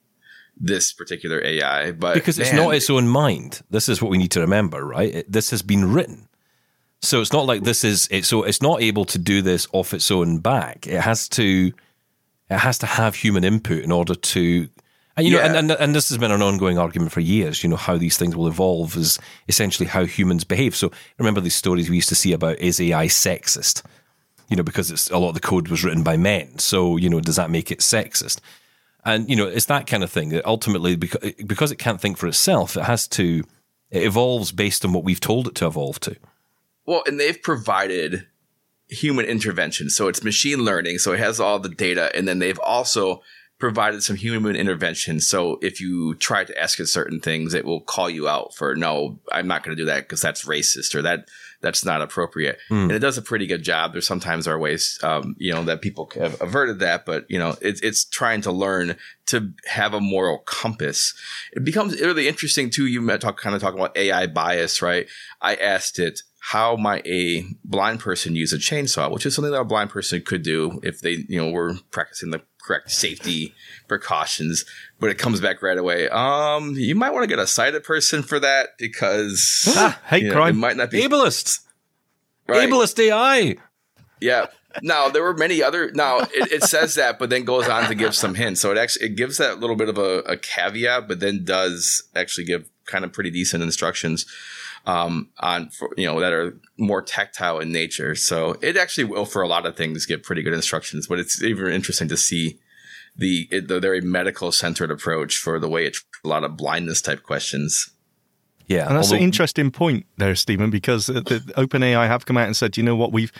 this particular AI, but because man, it's not its own mind. This is what we need to remember, right? It, this has been written. So it's not like this is it. So it's not able to do this off its own back. It has to, it has to have human input in order to, and you yeah. know, and, and and this has been an ongoing argument for years. You know how these things will evolve is essentially how humans behave. So remember these stories we used to see about is AI sexist? You know, because it's a lot of the code was written by men. So you know, does that make it sexist? And you know, it's that kind of thing that ultimately, because because it can't think for itself, it has to. It evolves based on what we've told it to evolve to. Well, and they've provided human intervention. So it's machine learning. So it has all the data. And then they've also provided some human intervention. So if you try to ask it certain things, it will call you out for, no, I'm not going to do that because that's racist or that that's not appropriate. Mm. And it does a pretty good job. There's sometimes are ways, um, you know, that people have averted that, but you know, it's, it's trying to learn to have a moral compass. It becomes really interesting too. You talk, kind of talking about AI bias, right? I asked it, how might a blind person use a chainsaw, which is something that a blind person could do if they, you know, were practicing the correct safety precautions. But it comes back right away. Um, you might want to get a sighted person for that because ah, hate crime it might not be ableist. Right? Ableist AI. Yeah. Now there were many other. Now it, it, says that, but then goes on to give some hints. So it actually it gives that little bit of a, a caveat, but then does actually give kind of pretty decent instructions um, on for, you know that are more tactile in nature. So it actually will for a lot of things get pretty good instructions. But it's even interesting to see the the very medical centered approach for the way it's a lot of blindness type questions. Yeah, and that's although- an interesting point there, Stephen, because the, the OpenAI have come out and said, you know what, we've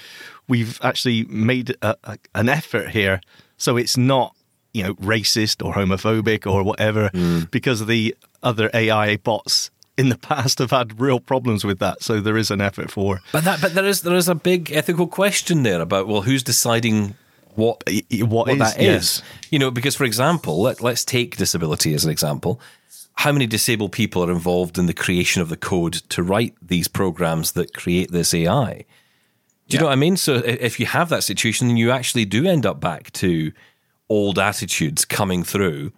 we've actually made a, a, an effort here, so it's not you know racist or homophobic or whatever, mm. because the other AI bots in the past have had real problems with that. So there is an effort for. But that, but there is there is a big ethical question there about well, who's deciding what what, what is, that is? Yes. You know, because for example, let, let's take disability as an example. How many disabled people are involved in the creation of the code to write these programs that create this AI? Do you yeah. know what I mean? So if you have that situation, then you actually do end up back to old attitudes coming through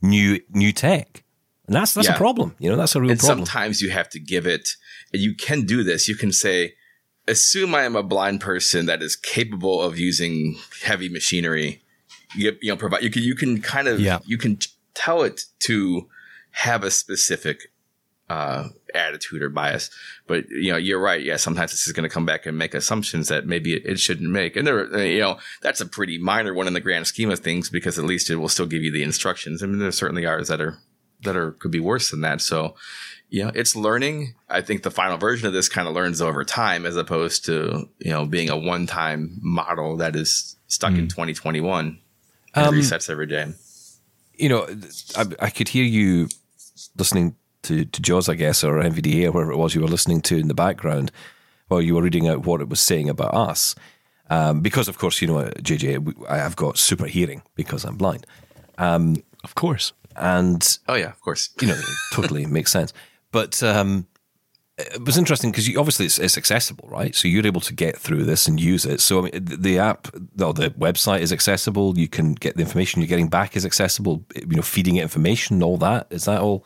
new new tech. And that's that's Yeah. a problem. You know, that's a real and problem. sometimes you have to give it you can do this you can say assume i am a blind person that is capable of using heavy machinery you, you know provide you can you can kind of Yeah. you can tell it to have a specific uh, attitude or bias but you know you're right yeah sometimes this is going to come back and make assumptions that maybe it, it shouldn't make and there you know that's a pretty minor one in the grand scheme of things because at least it will still give you the instructions i mean there certainly are that are that are could be worse than that so you know, it's learning. I think the final version of this kind of learns over time as opposed to, you know, being a one time model that is stuck in 2021 and Um, resets every day. you know, I, I could hear you listening to, to Jaws, I guess, or NVDA or whatever it was you were listening to in the background while you were reading out what it was saying about us. Um, because, of course, you know, JJ, I have got super hearing because I'm blind. Of course. And Oh, yeah, of course. you know, totally makes sense. But um, it was interesting because you obviously it's, it's accessible, right? So you're able to get through this and use it. So I mean, the the app, or the website is accessible. You can get the information you're getting back is accessible. You know, feeding it information, all that is that all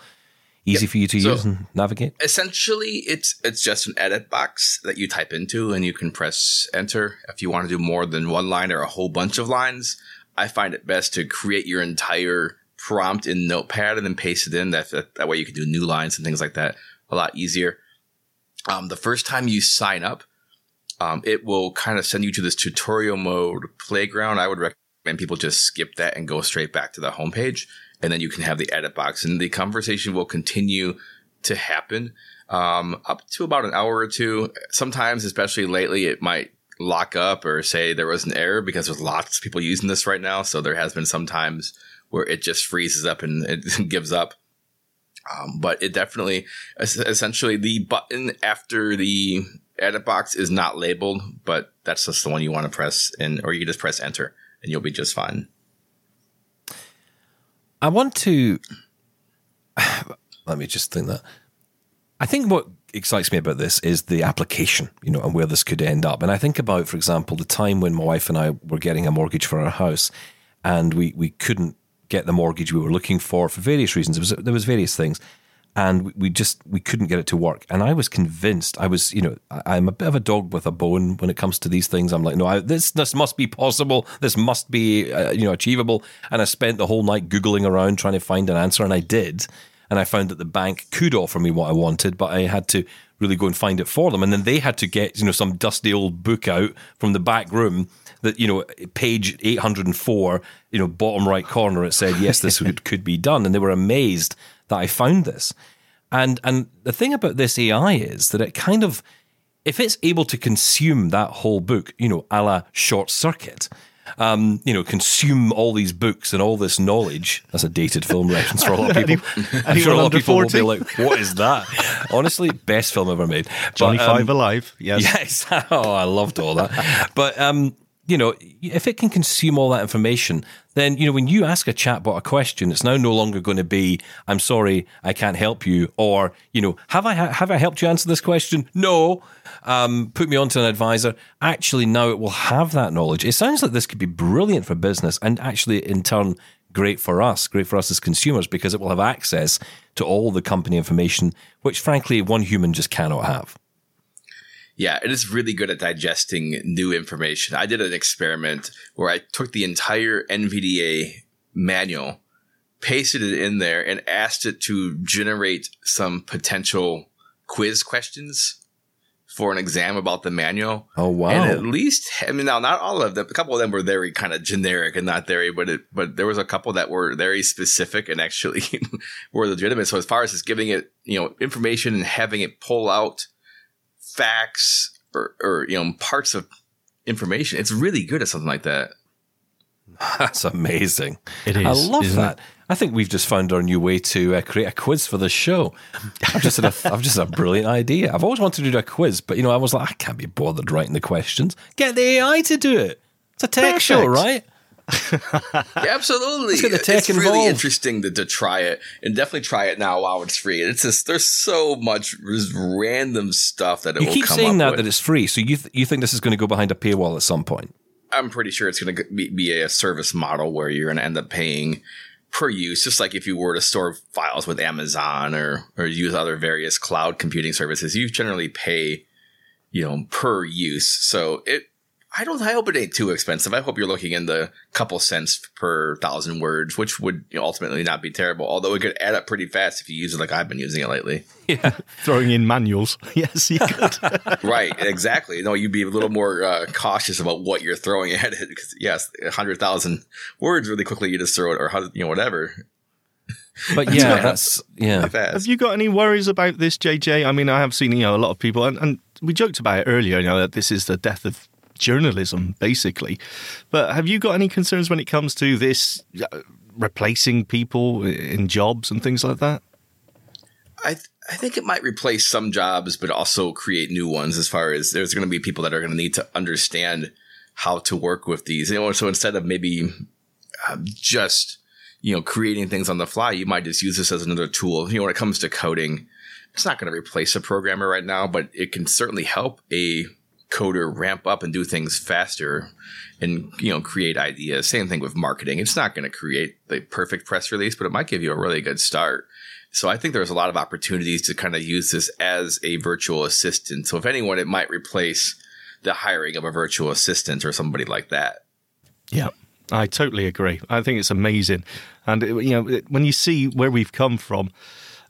easy for you to So- use and navigate? Essentially, it's it's just an edit box that you type into and you can press enter. If you want to do more than one line or a whole bunch of lines, I find it best to create your entire prompt in Notepad and then paste it in. That, that, that way you can do new lines and things like that a lot easier. Um, the first time you sign up, um, it will kind of send you to this tutorial mode playground. I would recommend people just skip that and go straight back to the homepage, and then you can have the edit box, and the conversation will continue to happen um, up to about an hour or two. Sometimes, especially lately, it might lock up or say there was an error because there's lots of people using this right now. So there has been some times where it just freezes up and it gives up. Um, but it definitely, essentially, the button after the edit box is not labeled, but that's just the one you want to press, and or you just press enter, and you'll be just fine. I want to. Let me just think that. I think what excites me about this is the application, you know, and where this could end up. And I think about, for example, the time when my wife and I were getting a mortgage for our house, and we we couldn't get the mortgage we were looking for for various reasons. There was there was various things, and we, we just we couldn't get it to work. And I was convinced. I was, you know, I, I'm a bit of a dog with a bone when it comes to these things. I'm like, no, I, this this must be possible. This must be, uh, you know, achievable. And I spent the whole night googling around trying to find an answer, and I did. And I found that the bank could offer me what I wanted, but I had to really go and find it for them. And then they had to get, you know, some dusty old book out from the back room that, you know, page 804, you know, bottom right corner, it said, yes, this could, be done. And they were amazed that I found this. And and the thing about this AI is that it kind of, if it's able to consume that whole book, you know, a la short circuit, um, you know, consume all these books and all this knowledge. That's a dated film reference for a lot of people. I'm sure a lot of people will be like, "What is that?" Honestly, best film ever made. Johnny But, um, Five alive. Yes. Yes. Oh, I loved all that. But um, you know, if it can consume all that information, then you know when you ask a chatbot a question, it's now no longer going to be, "I'm sorry, I can't help you," or you know, "Have I have I helped you answer this question?" No. Um, put me onto an advisor. Actually, now it will have that knowledge. It sounds like this could be brilliant for business, and actually, in turn, great for us, great for us as consumers, because it will have access to all the company information, which frankly one human just cannot have. Yeah, it is really good at digesting new information. I did an experiment where I took the entire NVDA manual, pasted it in there, and asked it to generate some potential quiz questions for an exam about the manual. Oh wow! And at least, I mean, now not all of them. A couple of them were very kind of generic and not very, but it, but there was a couple that were very specific and actually were legitimate. So as far as just giving it, you know, information and having it pull out facts or, or you know parts of information, it's really good at something like that. That's amazing. It is, I love isn't that. I think we've just found our new way to uh, create a quiz for this show. I've just had a, I've just had a brilliant idea. I've always wanted to do a quiz, but you know, I was like, I can't be bothered writing the questions. Get the AI to do it. It's a tech show, right? Yeah, absolutely. Let's get the tech it's really interesting to, to try it and definitely try it now while it's free. It's just there's so much random stuff that it You will keep come saying up that with. that it's free, so you th- you think this is going to go behind a paywall at some point? I'm pretty sure it's going to be, be a service model where you're going to end up paying per use, just like if you were to store files with Amazon or or use other various cloud computing services, you generally pay, you know, per use. So it I don't. I hope it ain't too expensive. I hope you're looking in the couple cents per thousand words, which would you know, ultimately not be terrible. Although it could add up pretty fast if you use it like I've been using it lately. Yeah, throwing in manuals. yes, you could. right, exactly. No, you'd be a little more uh, cautious about what you're throwing at it because yes, hundred thousand words really quickly you just throw it or you know whatever. But yeah, that's yeah. Have you got any worries about this, JJ? I mean, I have seen you know a lot of people, and, and we joked about it earlier. You know that this is the death of journalism, basically. But have you got any concerns when it comes to this uh, replacing people in jobs and things like that? I th- I think it might replace some jobs, but also create new ones. As far as there's going to be people that are going to need to understand how to work with these. You know, so instead of maybe uh, just you know creating things on the fly, you might just use this as another tool. You know, when it comes to coding, it's not going to replace a programmer right now, but it can certainly help a coder ramp up and do things faster and you know create ideas. Same thing with marketing. It's not going to create the perfect press release but it might give you a really good start. So i think there's a lot of opportunities to kind of use this as a virtual assistant. So if anyone it might replace the hiring of a virtual assistant or somebody like that. Yeah i totally agree. I think it's amazing. And you know when you see where we've come from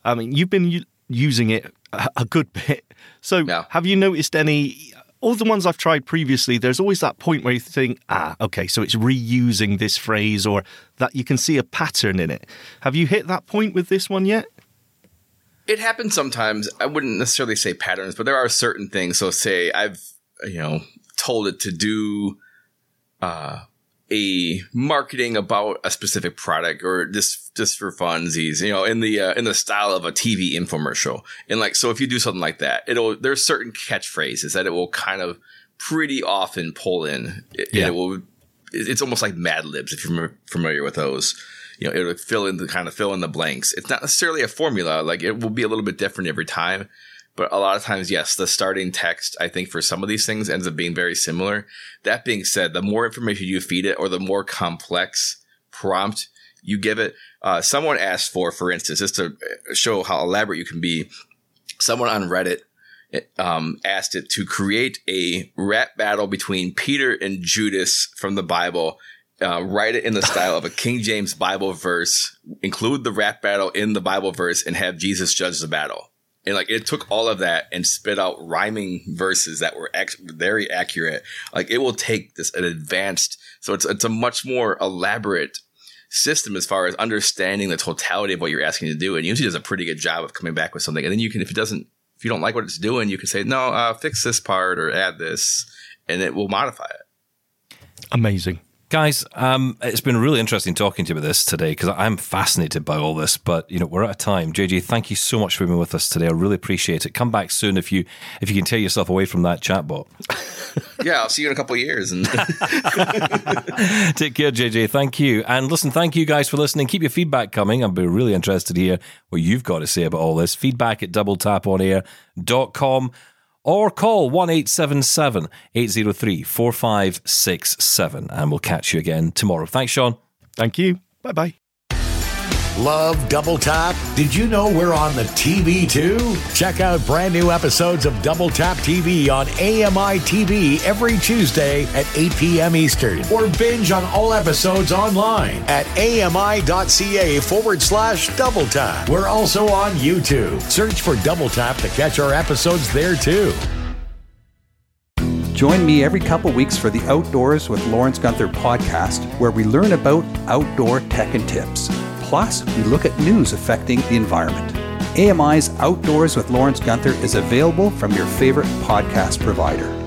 i mean you've been using it a good bit. So yeah. have you noticed any all the ones I've tried previously, there's always that point where you think, ah, okay, so it's reusing this phrase or that you can see a pattern in it. Have you hit that point with this one yet? It happens sometimes. I wouldn't necessarily say patterns, but there are certain things. So, say I've, you know, told it to do uh, a marketing about a specific product or just just for funsies, you know, in the uh, in the style of a TV infomercial. And like, so if you do something like that, it'll there's certain catchphrases that it will kind of pretty often pull in. It, yeah. it will. It's almost like Mad Libs if you're familiar with those. You know, it'll fill in the kind of fill in the blanks. It's not necessarily a formula. Like it will be a little bit different every time, but a lot of times, yes, the starting text, I think for some of these things ends up being very similar. That being said, the more information you feed it or the more complex prompt you give it, uh, someone asked for, for instance, just to show how elaborate you can be, someone on Reddit um, asked it to create a rap battle between Peter and Judas from the Bible. Uh, write it in the style of a King James Bible verse, include the rap battle in the Bible verse, and have Jesus judge the battle and like it took all of that and spit out rhyming verses that were ex- very accurate. Like it will take this an advanced, so it's it's a much more elaborate system as far as understanding the totality of what you're asking to do, and usually does a pretty good job of coming back with something. And then you can, if it doesn't, if you don't like what it's doing, you can say no, uh, fix this part or add this, and it will modify it. Amazing. Guys, um, it's been really interesting talking to you about this today because I'm fascinated by all this. But you know, we're out of time. JJ, thank you so much for being with us today. I really appreciate it. Come back soon if you if you can tear yourself away from that chatbot. yeah, I'll see you in a couple of years. And take care, JJ. Thank you. And listen, thank you guys for listening. Keep your feedback coming. I'd be really interested to hear what you've got to say about all this. Feedback at doubletaponair.com or call 1 877 803 4567 and we'll catch you again tomorrow. Thanks, Sean. Thank you. Bye bye. Love Double Tap? Did you know we're on the TV too? Check out brand new episodes of Double Tap TV on AMI TV every Tuesday at 8 p.m. Eastern. Or binge on all episodes online at ami.ca forward slash double tap. We're also on YouTube. Search for Double Tap to catch our episodes there too. Join me every couple weeks for the Outdoors with Lawrence Gunther podcast, where we learn about outdoor tech and tips. Plus, we look at news affecting the environment. AMI's Outdoors with Lawrence Gunther is available from your favorite podcast provider.